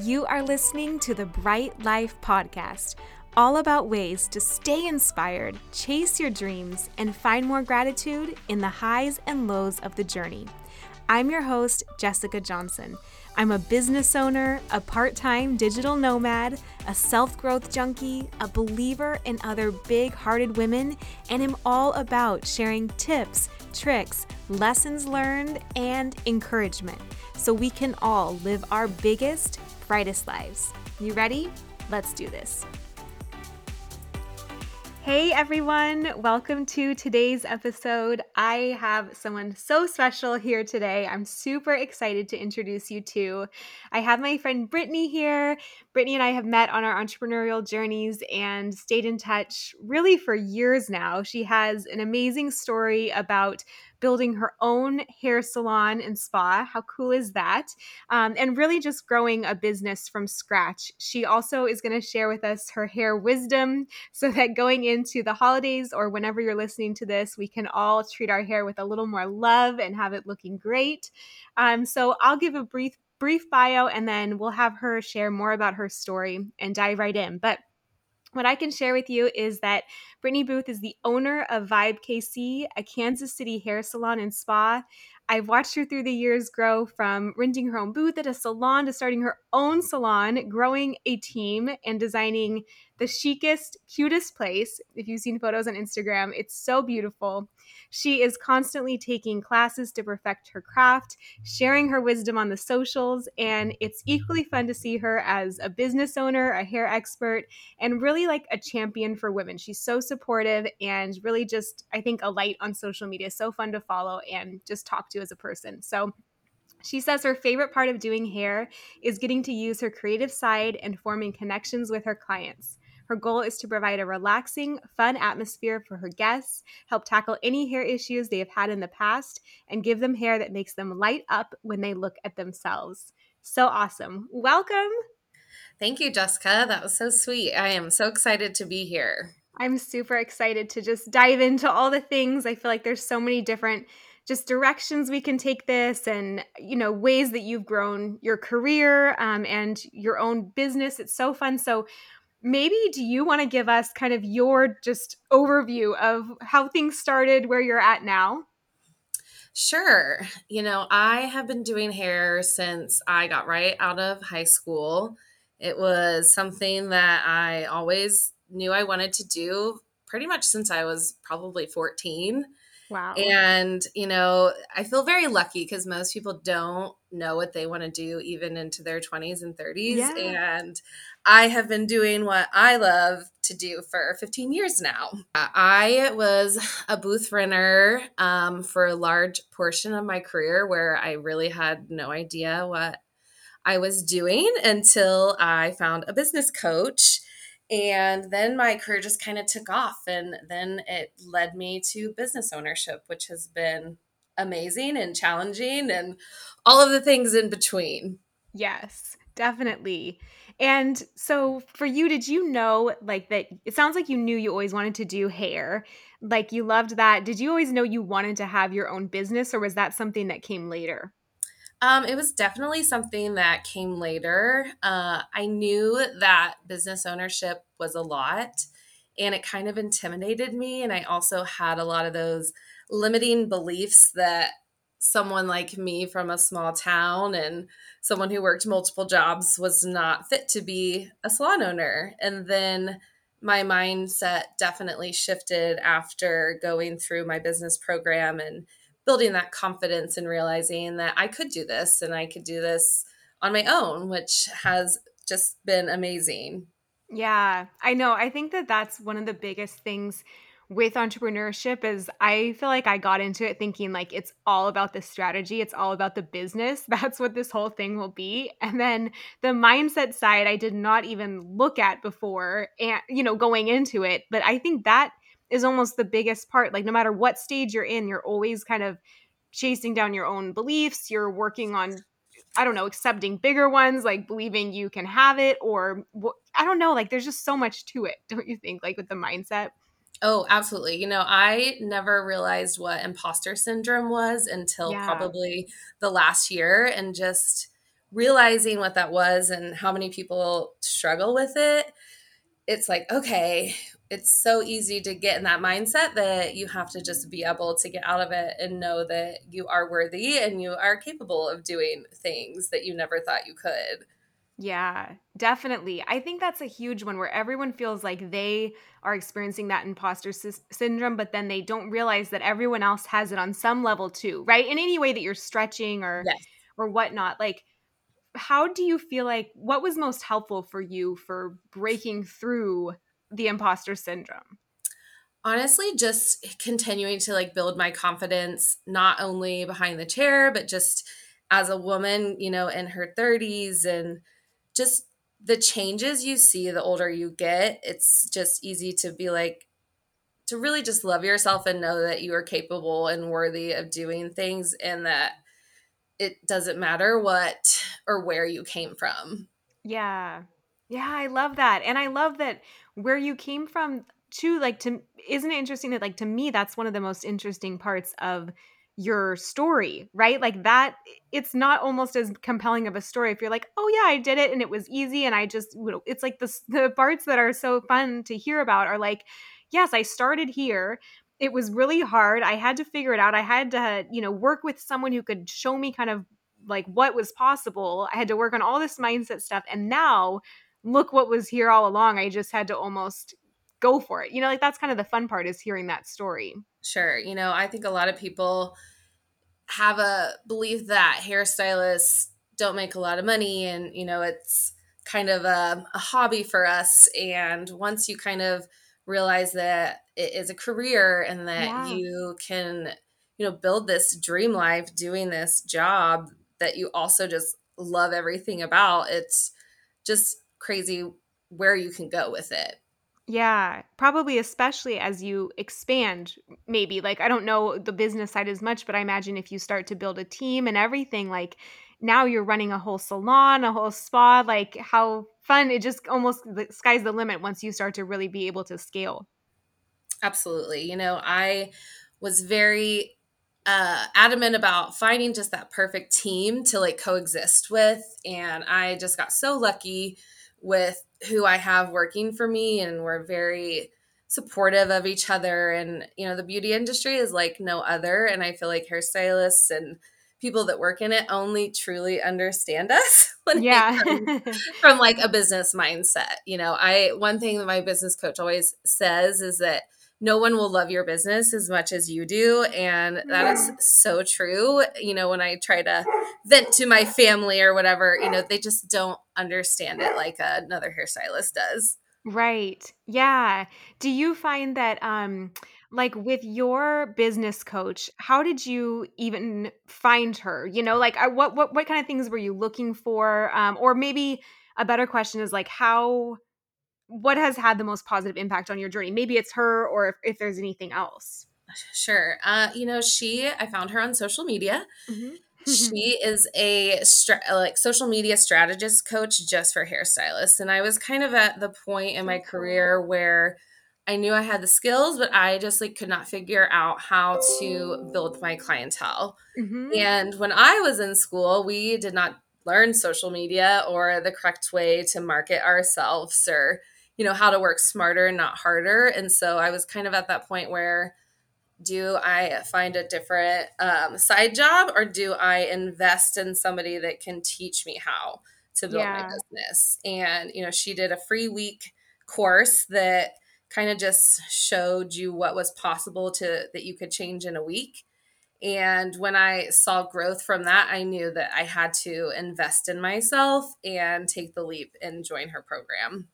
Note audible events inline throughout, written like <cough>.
You are listening to the Bright Life Podcast, all about ways to stay inspired, chase your dreams, and find more gratitude in the highs and lows of the journey. I'm your host, Jessica Johnson. I'm a business owner, a part time digital nomad, a self growth junkie, a believer in other big hearted women, and am all about sharing tips, tricks, lessons learned, and encouragement so we can all live our biggest, brightest lives. You ready? Let's do this. Hey everyone, welcome to today's episode. I have someone so special here today. I'm super excited to introduce you to. I have my friend Brittany here. Brittany and I have met on our entrepreneurial journeys and stayed in touch really for years now. She has an amazing story about building her own hair salon and spa. How cool is that? Um, and really just growing a business from scratch. She also is going to share with us her hair wisdom <laughs> so that going into the holidays or whenever you're listening to this, we can all treat our hair with a little more love and have it looking great. Um, so I'll give a brief brief bio and then we'll have her share more about her story and dive right in. But what I can share with you is that Brittany Booth is the owner of Vibe KC, a Kansas City hair salon and spa. I've watched her through the years grow from renting her own booth at a salon to starting her own salon, growing a team, and designing the chicest, cutest place. If you've seen photos on Instagram, it's so beautiful. She is constantly taking classes to perfect her craft, sharing her wisdom on the socials, and it's equally fun to see her as a business owner, a hair expert, and really like a champion for women. She's so supportive and really just, I think, a light on social media. So fun to follow and just talk to as a person. So, she says her favorite part of doing hair is getting to use her creative side and forming connections with her clients. Her goal is to provide a relaxing, fun atmosphere for her guests, help tackle any hair issues they have had in the past, and give them hair that makes them light up when they look at themselves. So awesome. Welcome. Thank you, Jessica. That was so sweet. I am so excited to be here. I'm super excited to just dive into all the things. I feel like there's so many different just directions we can take this and you know ways that you've grown your career um, and your own business it's so fun so maybe do you want to give us kind of your just overview of how things started where you're at now? Sure. You know i have been doing hair since i got right out of high school. It was something that i always knew i wanted to do pretty much since i was probably 14 Wow. And, you know, I feel very lucky because most people don't know what they want to do even into their 20s and 30s. Yeah. And I have been doing what I love to do for 15 years now. I was a booth renter um, for a large portion of my career where I really had no idea what I was doing until I found a business coach and then my career just kind of took off. And then it led me to business ownership, which has been amazing and challenging and all of the things in between. Yes, definitely. And so for you, did you know like that? It sounds like you knew you always wanted to do hair. Like you loved that. Did you always know you wanted to have your own business or was that something that came later? Um, it was definitely something that came later. Uh, I knew that business ownership was a lot and it kind of intimidated me. And I also had a lot of those limiting beliefs that someone like me from a small town and someone who worked multiple jobs was not fit to be a salon owner. And then my mindset definitely shifted after going through my business program and building that confidence and realizing that I could do this and I could do this on my own, which has just been amazing. Yeah, I know. I think that that's one of the biggest things with entrepreneurship is I feel like I got into it thinking like it's all about the strategy, it's all about the business. <laughs> That's what this whole thing will be. And then the mindset side I did not even look at before and you know going into it, but I think that is almost the biggest part. Like no matter what stage you're in, you're always kind of chasing down your own beliefs. You're working on I don't know, accepting bigger ones, like believing you can have it or I don't know, like there's just so much to it, <laughs> don't you think like with the mindset? Oh, absolutely. You know, I never realized what imposter syndrome was until yeah. probably the last year and just realizing what that was and how many people struggle with it, it's like, okay, it's so easy to get in that mindset that you have to just be able to get out of it and know that you are worthy and you are capable of doing things that you never thought you could. Yeah, definitely. I think that's a huge one where everyone feels like they are experiencing that imposter sy- syndrome, but then they don't realize that everyone else has it on some level too, right? In any way that you're stretching or Yes. or whatnot. Like, how do you feel like what was most helpful for you for breaking through the imposter syndrome? Honestly, just continuing to like build my confidence, not only behind the chair, but just as a woman, you know, in her 30s and just the changes you see the older you get, it's just easy to be like, to really just love yourself and know that you are capable and worthy of doing things and that it doesn't matter what or where you came from. Yeah. Yeah, I love that. And I love that where you came from too like to isn't it interesting that like to me that's one of the most interesting parts of your story, right? Like that it's not almost as compelling of a story if you're like, "Oh yeah, I did it and it was easy and I just it's like the the parts that are so fun to hear about are like, yes, I started here. It was really hard. I had to figure it out. I had to, you know, work with someone who could show me kind of like what was possible. I had to work on all this mindset stuff. And now look what was here all along. I just had to almost go for it. You know, like that's kind of the fun part is hearing that story. Sure. You know, I think a lot of people have a belief that hairstylists don't make a lot of money and, you know, it's kind of a, a hobby for us. And once you kind of realize that it is a career and that yeah. you can, you know, build this dream life doing this job that you also just love everything about, it's just crazy where you can go with it. Yeah, probably especially as you expand, maybe. Like, I don't know the business side as much, but I imagine if you start to build a team and everything, like now you're running a whole salon, a whole spa, like how fun it just almost the sky's the limit once you start to really be able to scale. Absolutely. You know, I was very uh, adamant about finding just that perfect team to like coexist with. And I just got so lucky with who I have working for me, and we're very supportive of each other. And, you know, the beauty industry is like no other. And I feel like hairstylists and people that work in it only truly understand us <laughs> when yeah. <laughs> from like a business mindset. You know, I one thing that my business coach always says is that no one will love your business as much as you do. And that yeah. is so true. You know, when I try to vent to my family or whatever, you know, they just don't understand it like another hairstylist does. Right. Yeah. Do you find that um like with your business coach, how did you even find her? You know, like what what what kind of things were you looking for? Um or maybe a better question is like how what has had the most positive impact on your journey? Maybe it's her or if, if there's anything else. Sure. Uh, you know, she, I found her on social media. Mm-hmm. She is a stra- like social media strategist coach just for hairstylists. And I was kind of at the point in my career where I knew I had the skills, but I just like could not figure out how to build my clientele. Mm-hmm. And when I was in school, we did not learn social media or the correct way to market ourselves or you know how to work smarter and not harder and so i was kind of at that point where do i find a different um, side job or do i invest in somebody that can teach me how to build yeah. my business and you know she did a free week course that kind of just showed you what was possible to that you could change in a week and when I saw growth from that, I knew that I had to invest in myself and take the leap and join her program.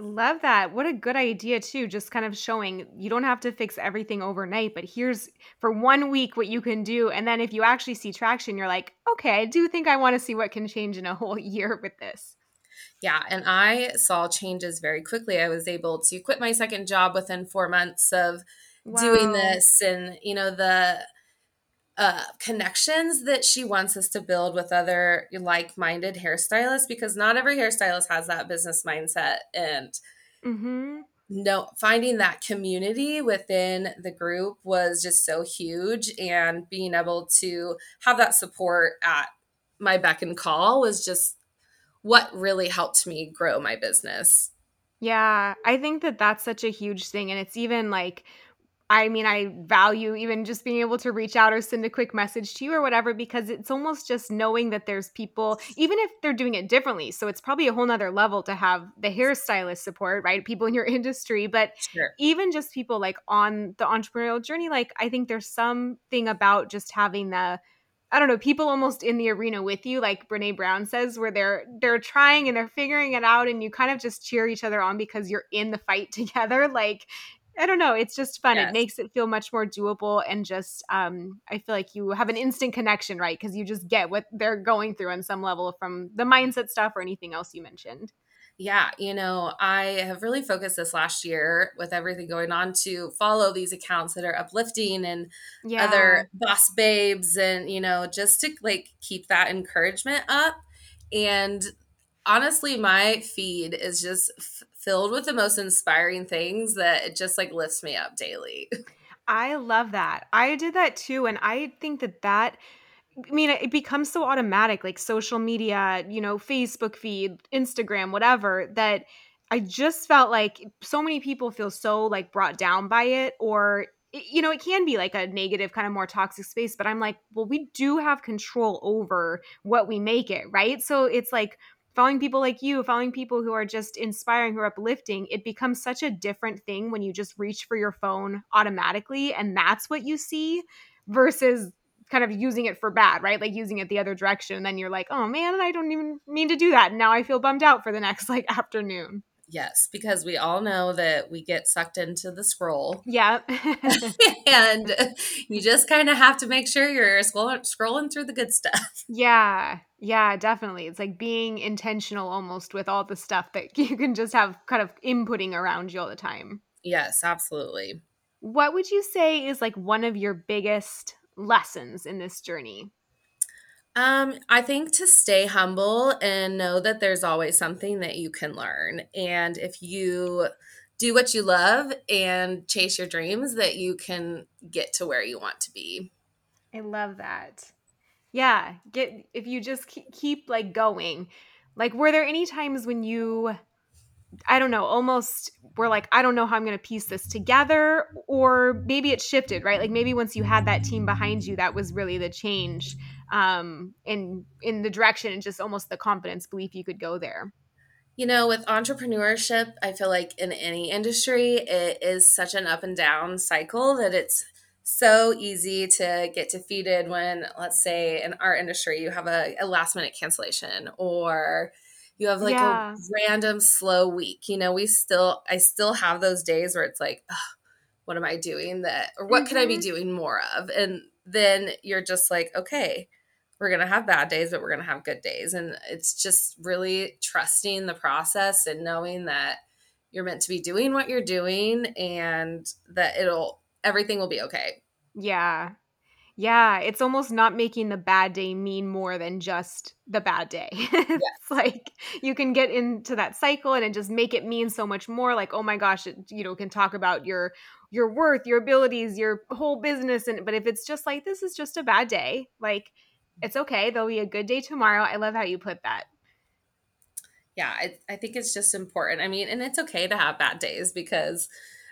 Love that. What a good idea, too. Just kind of showing you don't have to fix everything overnight, but here's for one week what you can do. And then if you actually see traction, you're like, okay, I do think I want to see what can change in a <laughs> whole year with this. Yeah. And I saw changes very quickly. I was able to quit my second job within four months of wow. doing this. And, you know, the, uh, connections that she wants us to build with other like-minded hairstylists because not every hairstylist has that business mindset and mm-hmm. no finding that community within the group was just so huge and being able to have that support at my beck and call was just what really helped me grow my business. Yeah, I think that that's such a huge thing. And it's even like, I mean, I value even just being able to reach out or send a quick message to you or whatever, because it's almost just knowing that there's people, even if they're doing it differently. So it's probably a whole nother level to have the hairstylist support, right? People in your <laughs> industry, but Sure. even just people like on the entrepreneurial journey, like I think there's something about just having the, I don't know, people almost in the arena with you, like Brene Brown says, where they're they're trying and they're figuring it out, and you kind of just cheer each other on because you're in the fight <laughs> together. Like, I don't know, it's just fun. It makes it feel much more doable, and just um, I feel like you have an instant connection, right? Because you just get what they're going through on some level from the mindset stuff or anything else you mentioned. Yeah, you know, I have really focused this last year with everything going on to follow these accounts that are uplifting and Yeah, other boss babes and, you know, just to like keep that encouragement up. And honestly, my feed is just f- filled with the most inspiring things that it just like lifts me up daily. <laughs> I love that. I did that too, and I think that that I mean, it becomes so automatic, like social media, you know, Facebook feed, Instagram, whatever, that I just felt like so many people feel so like brought down by it, or, you know, it can be like a negative, kind of more toxic space. But I'm like, well, we do have control over what we make it, right? So it's like, Following people like you, following people who are just inspiring, who are uplifting, it becomes such a different thing when you just reach for your phone automatically and that's what you see versus kind of using it for bad, right? Like using it the other direction. And then you're like, oh man, I don't even mean to do that. And now I feel bummed out for the next like <laughs> afternoon. yes, because we all know that we get sucked into the scroll. Yeah. <laughs> <laughs> and you just kind of have to make sure you're scrolling, scrolling through the good stuff. yeah. Yeah, definitely. It's like being intentional almost with all the stuff that <laughs> you can just have kind of inputting around you all the time. Yes, absolutely. What would you say is like one of your biggest lessons in this journey? Um, I think to stay humble and know that there's always something that you can learn. And if you do what you love and chase your dreams, that you can get to where you want to be. I love that. Yeah, get if you just keep, like going. Like were there any times when you I don't know, almost were like I don't know how I'm going to piece this together or maybe it shifted, right? Like maybe once you had that team behind you that was really the change um in in the direction and just almost the confidence belief you could go there. You know, with entrepreneurship, I feel like in any industry, it is such an up and down cycle that it's so easy to get defeated when, let's say, in our industry, you have a, a last minute cancellation or you have like Yeah. a random slow week. You know, we still, I still have those days where it's like, "Ugh, what am I doing that, or what could I be Mhm. doing more of? And then you're just like, okay, we're going to have bad days, but we're going to have good days. And it's just really trusting the process and knowing that you're meant to be doing what you're doing and that it'll, everything will be okay. Yeah. Yeah, it's almost not making the bad day mean more than just the bad day. <laughs> it's like you can get into that cycle and it just make it mean so much more like oh my gosh, it, you know, can talk about your your worth, your abilities, your whole business and but if it's just like this is just a bad day, like it's okay, there'll be a good day tomorrow. I love how you put that. Yeah, I, I think it's just important. I mean, and it's okay to have bad days because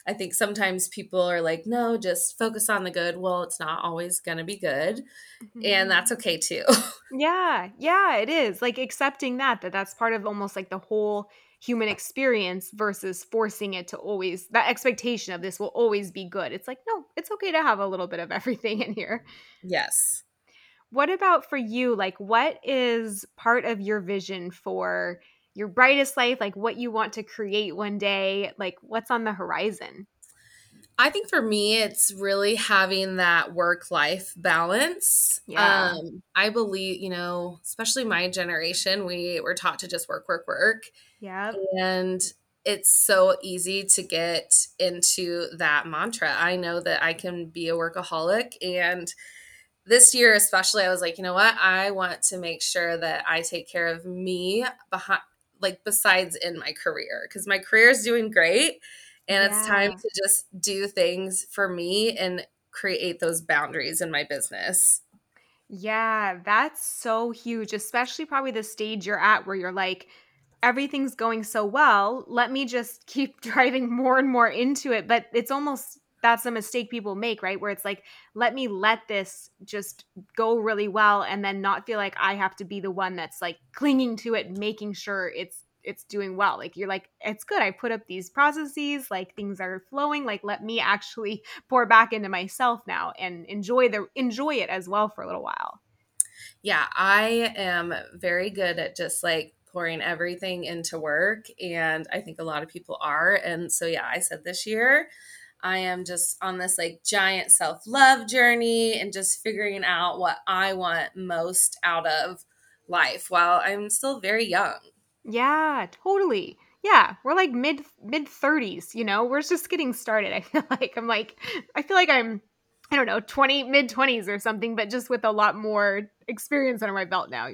I think sometimes people are like, no, just focus on the good. Well, it's not always going to be good. And mm-hmm. that's okay too. <laughs> Yeah, yeah, it is. Like accepting that that that's part of almost like the whole human experience versus forcing it to always that expectation of this will always be good. It's like, no, it's okay to have a little bit of everything <laughs> in here. yes. What about for you? Like what is part of your vision for your brightest life? Like what you want to create one day? Like what's on the horizon? I think for me, it's really having that work life balance. Yeah. Um, I believe, you know, especially my generation, we were taught to just work, work, work. Yeah. And it's so easy to get into that mantra. I know that I can be a workaholic. And this year, especially, I was like, you know what? I want to make sure that I take care of me behind, like, besides in my career, because my career is doing great. And it's time to just do things for me and create those boundaries in my business. Yeah, that's so huge, especially probably the stage you're at where you're like, everything's going so well. Let me just keep <laughs> driving more and more into it. But it's almost that's a mistake people make, right? Where it's like, let me let this just go really well and then not feel like I have to be the one that's like clinging to it, making sure it's it's doing well. Like you're like, it's good. I put up these processes, like things are flowing. Like let me actually <laughs> pour back into myself now and enjoy the enjoy it as well for a little while. Yeah, I am very good at just like pouring everything into work and I think a lot of people are. And so yeah, I said this year I am just on this like giant self-love journey and just figuring out what I want most out of life while I'm still very young. Yeah, totally. Yeah, we're like mid mid 30s, you know. We're just getting started. I <laughs> feel like I'm like I feel like I'm I don't know, 20 mid 20s or something, but just with a lot more experience under my belt now.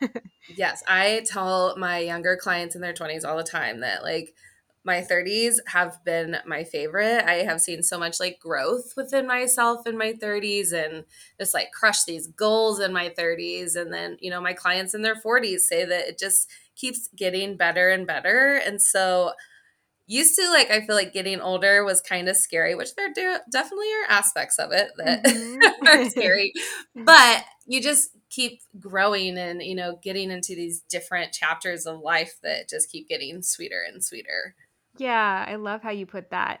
<laughs> yes, I tell my younger clients in their 20s all the time that like my 30s have been my favorite. I have seen so much like growth within myself in my 30s and just like crush these goals in my 30s. And then, you know, my clients in their 40s say that it just keeps getting better and better. And so, used to like I feel like getting older was kind of scary, which there do definitely are aspects of it that <laughs> mm-hmm. are scary. <laughs> But you just keep growing and you know getting into these different chapters of life that just keep getting sweeter and sweeter. Yeah, I love how you put that.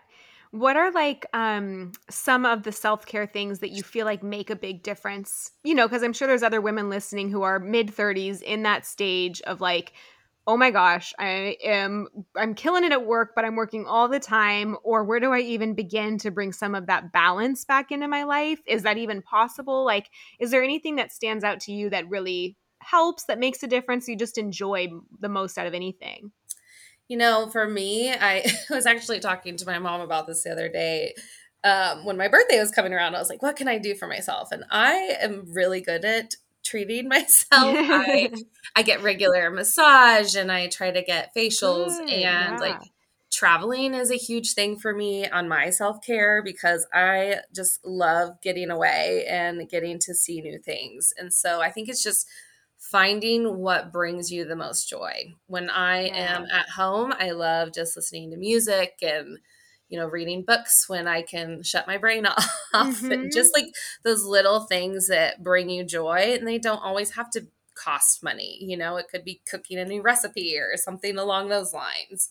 What are like um some of the self-care things that you feel like make a big difference? You know, cuz I'm sure there's other women listening who are mid 30s in that stage of like oh my gosh, I am I'm killing it at work, but I'm working all the time or where do I even begin to bring some of that balance back into my life? Is that even possible? Like is there anything that stands out to you that really helps that makes a difference you just enjoy the most out of anything? You know, for me, I <laughs> was actually talking to my mom about this the other day. Um, when my birthday was coming around, I was like, what can I do for myself? And I am really good at treating <laughs> myself. I, <laughs> I get regular massage and I try to get facials and yeah. like traveling is a huge thing for me on my self-care because I just love getting away and getting to see new things. And so I think it's just finding what brings you the most joy. When I yeah. am at home, I love just listening to music and you know reading books when I can shut my brain <laughs> off mm-hmm. and just like those little things that bring you joy and they don't always have to cost money. You know, it could be cooking a new recipe or something along those lines.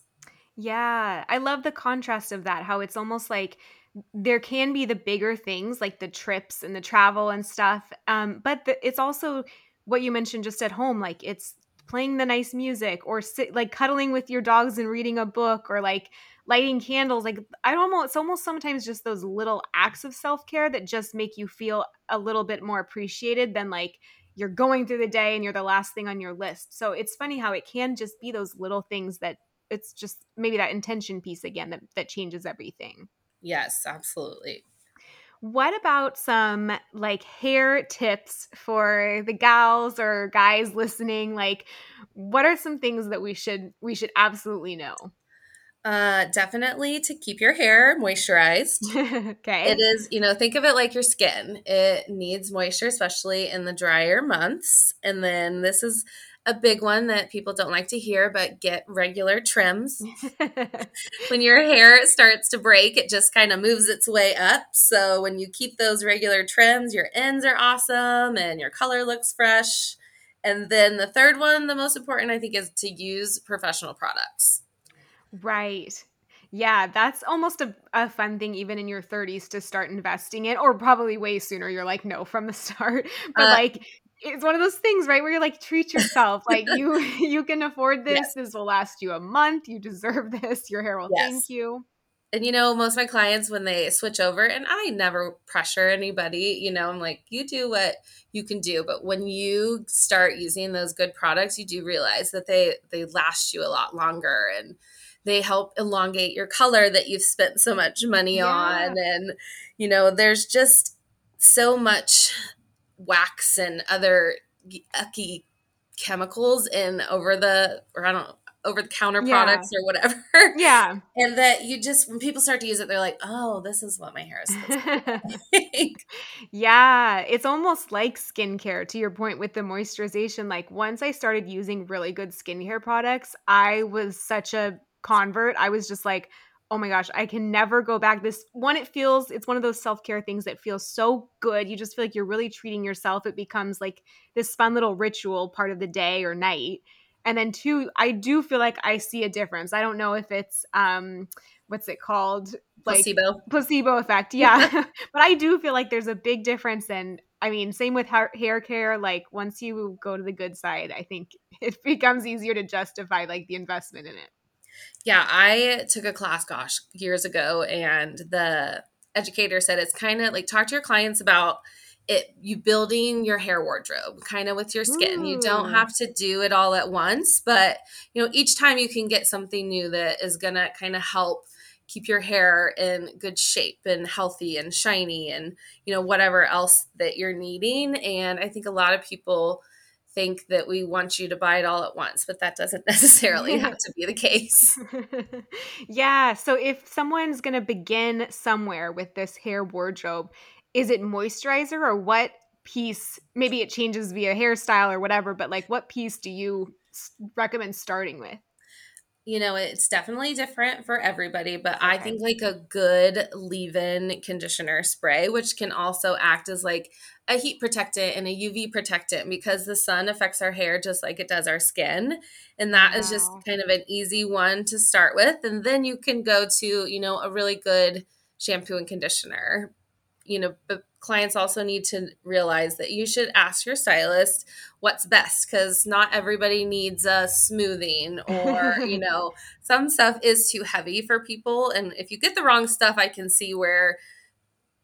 Yeah, I love the contrast of that how it's almost like there can be the bigger things like the trips and the travel and stuff um, but the, it's also what you mentioned just at home like it's playing the nice music or sit like cuddling with your dogs and reading a book or like lighting candles like i almost it's almost sometimes just those little acts of self-care that just make you feel a little bit more appreciated than like you're going through the day and you're the last thing on your list. So it's funny how it can just be those little things that it's just maybe that intention piece again that, that changes everything. Yes absolutely what about some like hair tips for the gals or guys listening? Like what are some things that we should we should absolutely know? Uh, definitely to keep your hair moisturized. <laughs> okay. It is, you know, think of it like your skin. It needs moisture, especially in the drier months. And then this is a big one that people don't like to hear, but get regular trims. <laughs> when your hair starts to break, it just kind of moves its way up. So when you keep those regular trims, your ends are awesome and your color looks fresh. And then the third one, the most important, I think, is to use professional products. Right. Yeah, that's almost a, a fun thing, even in your 30s, to start investing in, or probably way sooner. You're like, no, from the <laughs> start. But uh, like, it's one of those things right where you're like treat yourself like you <laughs> <laughs> you can afford this yes. this will last you a month you deserve <laughs> this your hair will yes. thank you and you know most of my clients when they switch over and i never pressure anybody you know i'm like you do what you can do but when you start using those good products you do realize that they they last you a lot longer and they help elongate your color that you've spent so much money yeah. on and you know there's just so much wax and other icky chemicals in over the or I don't over the counter Yeah. products or whatever. <laughs> Yeah. And that you just when people start to use it, they're like, "Oh, this is what my hair is supposed to be <laughs> like." <laughs> Yeah, it's almost like skincare to your point with the moisturization. Like once I started using really good skincare products, I was such a convert. I was just like, oh my gosh, I can never go back. This one, it feels, it's one of those self care things that feels so good. You just feel like you're really treating yourself. It becomes like this fun little ritual part of the day or night. And then two, I do feel like I see a difference. I don't know if it's, um, what's it called? Like Placebo. placebo effect. Yeah. <laughs> but I do feel like there's a big difference. And I mean, same with hair, hair care. Like once you go to the good side, I think <laughs> it becomes easier to justify like the investment in it. Yeah, I took a class, gosh, years ago, and the educator said it's kind of like talk to your clients about it you building your hair wardrobe kind of with your skin. You don't hmm. have to do it all at once, but you know, each time you can get something new that is going to kind of help keep your hair in good shape and healthy and shiny and you know whatever else that you're needing and I think a lot of people think that we want you to buy it all at once, but that doesn't <laughs> necessarily have to be the case. <laughs> yeah. So if someone's going to begin somewhere with this hair wardrobe, is it moisturizer or what piece? Maybe it changes via hairstyle or whatever, but like what piece do you recommend starting with? You know, it's definitely different for everybody, but I think like a good leave in conditioner spray, which can also act as like a heat protectant and a UV protectant because the sun affects our hair just like it does our skin. And that is just kind of an easy one to start with. And then you can go to, you know, a really good shampoo and conditioner. You know, but clients also need to realize that you should ask your stylist what's best because not everybody needs a smoothing <laughs> or, you know, some stuff is too heavy for people. And if you get the wrong stuff, I can see where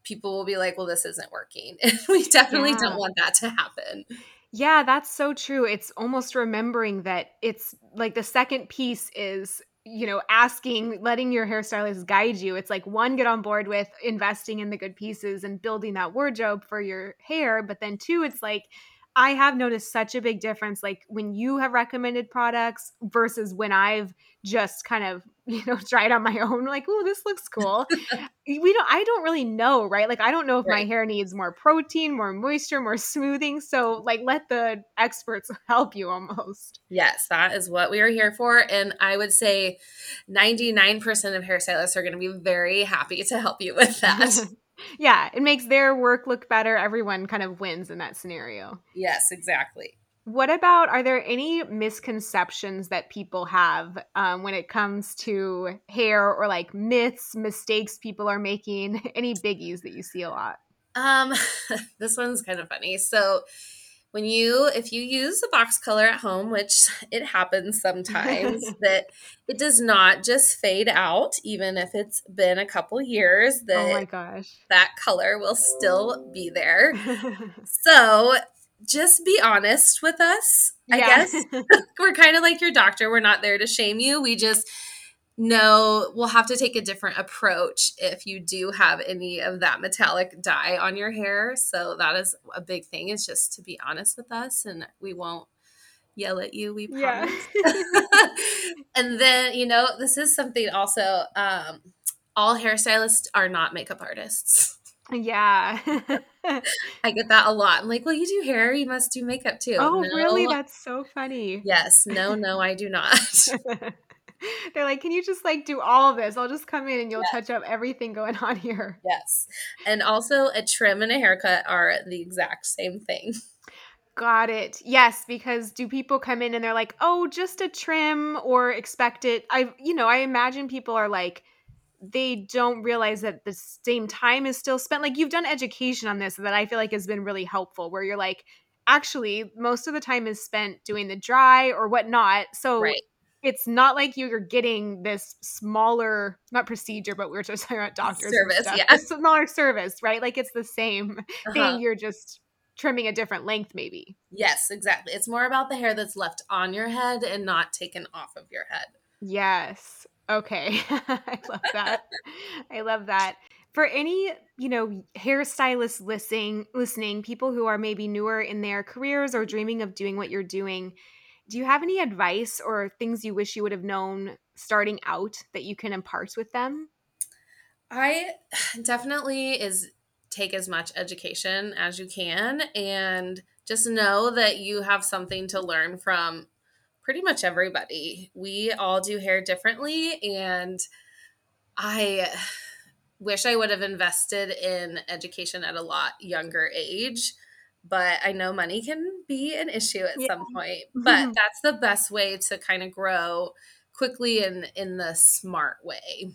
people will be like, well, this isn't working. <laughs> And we definitely Yeah. don't want that to happen. Yeah, that's so true. It's almost remembering that it's like the second piece is, you know, asking, letting your hairstylist guide you. It's like one, get on board with investing in the good pieces and building that wardrobe for your hair. But then two, it's like, I have noticed such a big difference, like when you have recommended products versus when I've just kind of, <laughs> you know, try it on my own, like, oh, this looks cool <laughs> we don't i don't really know right like i don't know if my hair needs more protein more moisture more smoothing so like let the experts <laughs> help you almost Yes, that is what we are here for. And I would say 99% of hairstylists are going to be very happy to help you with that. yeah it makes their work look better everyone kind of wins in that scenario yes, exactly. What about are there any misconceptions that people have um, when it comes to hair or like myths mistakes people are making <laughs> any biggies that you see a lot Um, <laughs> this one's kind of funny. So, when you if you use a box color at home, which <laughs> it happens sometimes, that it does not just fade out, even if it's been a couple years, oh that my gosh that color will still be there. So, just be honest with us. I Yeah. guess <laughs> <laughs> we're kind of like your doctor. We're not there to shame you. We just know we'll have to take a different approach if you do have any of that metallic dye on your hair. So that is a big thing is just to be honest with us and we won't yell at you, we Yeah. promise. <laughs> and then, you know, this is something also um all hairstylists are not makeup artists. Yeah. <laughs> I get that a lot. I'm like, well, you do hair, you must do makeup too. oh, No. really? That's so funny. Yes, no, <laughs> no, I do not. <laughs> They're like, can you just like do all of this? I'll just come in and you'll Yeah. touch up everything going on here. yes. And also, a trim and a haircut are the exact same thing. Got it. Yes, because do people come in and they're like, "Oh, just a trim," or expect it? I, you know, I imagine people are like, they don't realize that the same time is still spent. Like you've done education on this that I feel like has been really helpful. Where you're like, actually, most of the time is spent doing the dry or whatnot. So Right. it's not like you're getting this smaller, not procedure, but we were just talking about doctors Service, yeah. A smaller service, right? Like it's the same <laughs> Uh-huh. thing. You're just trimming a different length, maybe. Yes, exactly. It's more about the hair that's left on your head and not taken off of your head. Yes. Okay. <laughs> I love that. I love that. For any, you know, hairstylists listening, listening, people who are maybe newer in their careers or dreaming of doing what you're doing, Do you have any advice or things you wish you would have known starting out that you can impart with them? I <sighs> definitely is take as much education as you can and just know that you have something to learn from pretty much everybody. We all do hair differently and I wish I would have invested in education at a lot younger age, but I know money can be an issue at yeah. some point. But <laughs> that's the best way to kind of grow quickly and in the smart way.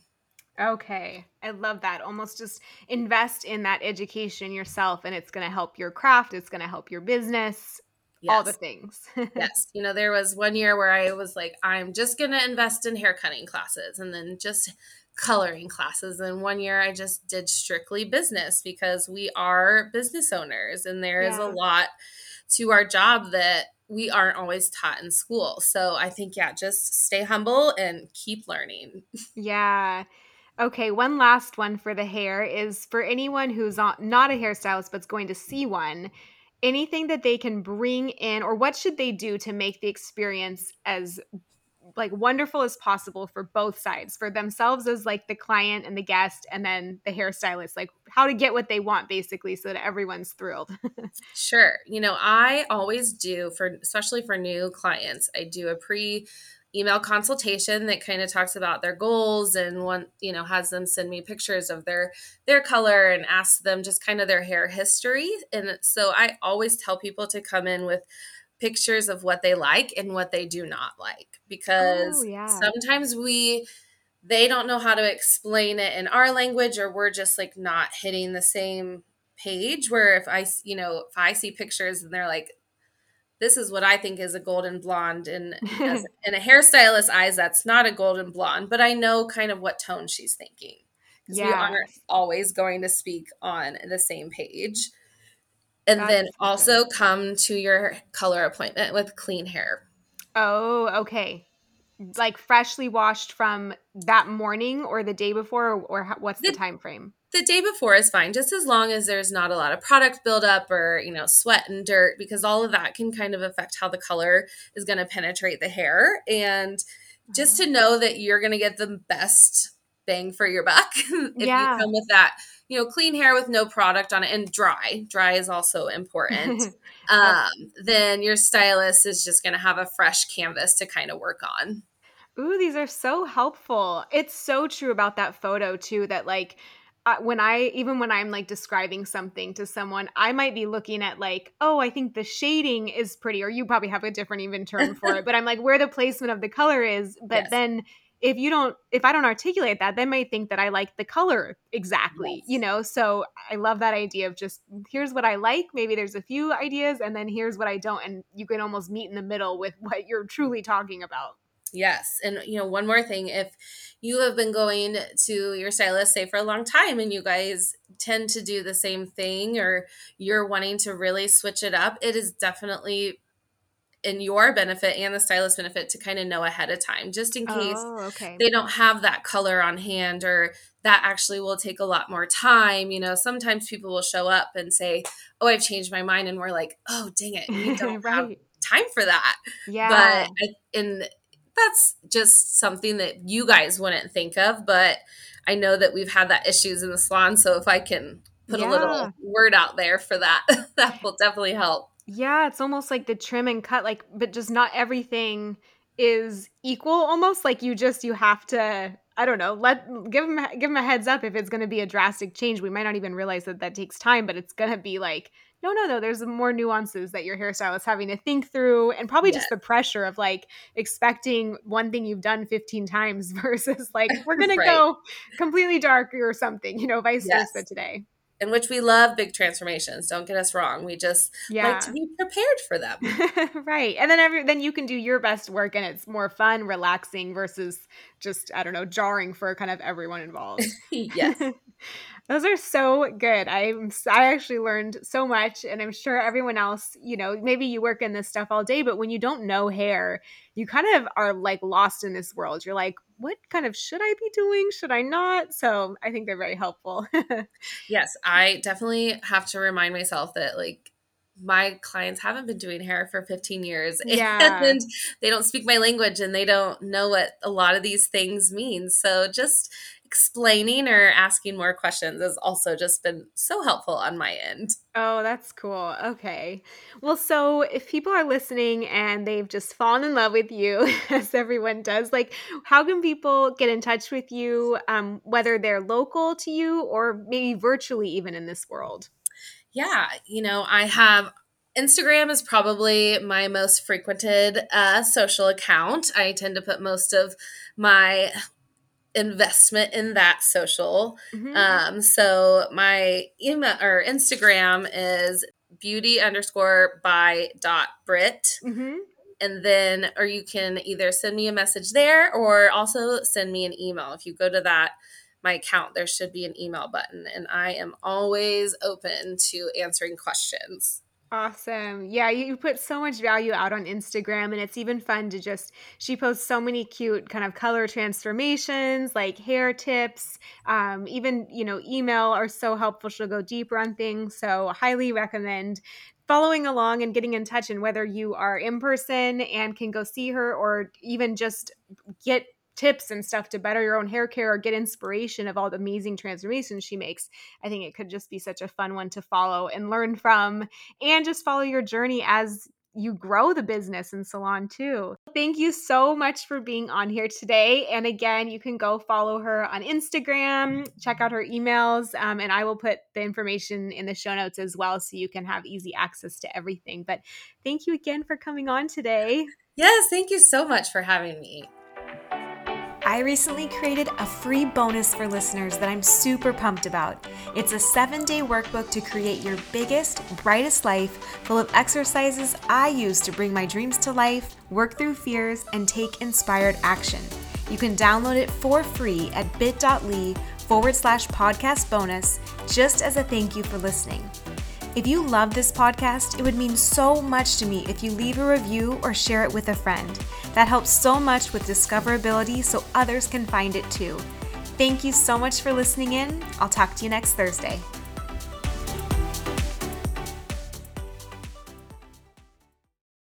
Okay. I love that. Almost just invest in that education yourself and it's going to help your craft, it's going to help your business, yes. all the things. <laughs> yes. You know, there was one year where I was like, I'm just going to invest in hair cutting classes and then just coloring classes. And one year I just did strictly business because we are business owners and there yeah. is a lot to our job that we aren't always taught in school. So I think, yeah, just stay humble and keep learning. <laughs> Yeah. Okay, one last one for the hair is for anyone who's not a hairstylist but's going to see one anything that they can bring in or what should they do to make the experience as like wonderful as possible for both sides for themselves as like the client and the guest and then the hairstylist? Like how to get what they want basically so that everyone's thrilled? <laughs> Sure. You know i always do for especially for new clients i do a pre email consultation that kind of talks about their goals and one you know has them send me pictures of their their color and ask them just kind of their hair history and so i always tell people to come in with pictures of what they like and what they do not like because oh, yeah. sometimes we they don't know how to explain it in our language or we're just like not hitting the same page where if i you know if i see pictures and they're like this is what I think is a golden blonde. And <laughs> in a hairstylist's eyes, that's not a golden blonde, but I know kind of what tone she's thinking. Because we aren't always going to speak on the same page. And that's then also good. come to your color appointment with clean hair. Oh, okay. Like freshly washed from that morning or the day before, or, or what's the, the time frame? The day before is fine just as long as there's not a lot of product buildup or you know sweat and dirt because all of that can kind of affect how the color is going to penetrate the hair. And just to know that you're going to get the best bang for your buck <laughs> if yeah. you come with that you know clean hair with no product on it and dry. Dry is also important. <laughs> Um, then your stylist is just going to have a fresh canvas to kind of work on. Ooh, these are so helpful. It's so true about that photo too that like uh, when I even when I'm like describing something to someone, I might be looking at like, oh, I think the shading is pretty, or you probably have a different even term for it, but I'm like where the placement of the color is. But yes. then if you don't, if I don't articulate that, they might think that I like the color exactly, yes. you know. So I love that idea of just here's what I like. Maybe there's a few ideas, and then here's what I don't, and you can almost meet in the middle with what you're truly talking about. Yes. And, you know, one more thing if you have been going to your stylist, say, for a long time, and you guys tend to do the same thing, or you're wanting to really switch it up, it is definitely in your benefit and the stylist benefit to kind of know ahead of time, just in case oh, okay. they don't have that color on hand or that actually will take a lot more time. You know, sometimes people will show up and say, Oh, I've changed my mind. And we're like, Oh, dang it. We <laughs> don't right. have time for that. Yeah. But I, in that's just something that you guys wouldn't think of, but I know that we've had that issues in the salon. So if I can put yeah. a little word out there for that, <laughs> that will definitely help. Yeah, it's almost like the trim and cut, like, but just not everything is equal. Almost like you just you have to I don't know. Let give them give them a heads up if it's going to be a drastic change. We might not even realize that that takes time, but it's going to be like no, no, no. There's more nuances that your hairstylist having to think through, and probably yes. just the pressure of like expecting one thing you've done 15 times <laughs> versus like we're gonna go completely dark or something, you know, vice yes. versa today. In which we love big transformations. Don't get us wrong. We just yeah. like to be prepared for them. <laughs> right. And then every then you can do your best work and it's more fun, relaxing versus just, I don't know, jarring for kind of everyone involved. <laughs> yes. Those are so good. I'm I actually learned so much and I'm sure everyone else, you know, maybe you work in this stuff all day, but when you don't know hair, you kind of are like lost in this world. You're like, what kind of should I be doing? Should I not? So, I think they're very helpful. <laughs> yes, I definitely have to remind myself that like my clients haven't been doing hair for 15 years <laughs> Yeah. and they don't speak my language and they don't know what a lot of these things mean. So just explaining or asking more questions has also just been so helpful on my end. Oh, that's cool. Okay. Well, so if people are listening and they've just fallen in love with you, <laughs> as everyone does, like how can people get in touch with you, um, whether they're local to you or maybe virtually even in this world? Yeah, you know, I have Instagram is probably my most frequented uh, social account. I tend to put most of my investment in that social. Mhm. Um, so my email or Instagram is beauty underscore by dot Brit. Mhm. And then, or you can either send me a message there or also send me an email. If you go to that, my account, there should be an email button. And I am always open to answering questions. Awesome. Yeah, you, put so much value out on Instagram, and it's even fun to just, she posts so many cute kind of color transformations, like hair tips, um, even, you know, email are so helpful. She'll go deeper on things. So, highly recommend following along and getting in touch. And whether you are in person and can go see her or even just get tips and stuff to better your own hair care or get inspiration of all the amazing transformations she makes, I think it could just be such a fun one to follow and learn from and just follow your journey as you grow the business and salon too. Thank you so much for being on here today. And again, you can go follow her on Instagram, check out her emails, um, and I will put the information in the show notes as well so you can have easy access to everything. But thank you again for coming on today. Yes, thank you so much for having me. I recently created a free bonus for listeners that I'm super pumped about. It's a seven day workbook to create your biggest, brightest life full of exercises I use to bring my dreams to life, work through fears, and take inspired action. You can download it for free at bit.ly forward slash podcast bonus just as a thank you for listening. If you love this podcast, it would mean so much to me if you leave a review or share it with a friend. That helps so much with discoverability so others can find it too. Thank you so much for listening in. I'll talk to you next Thursday.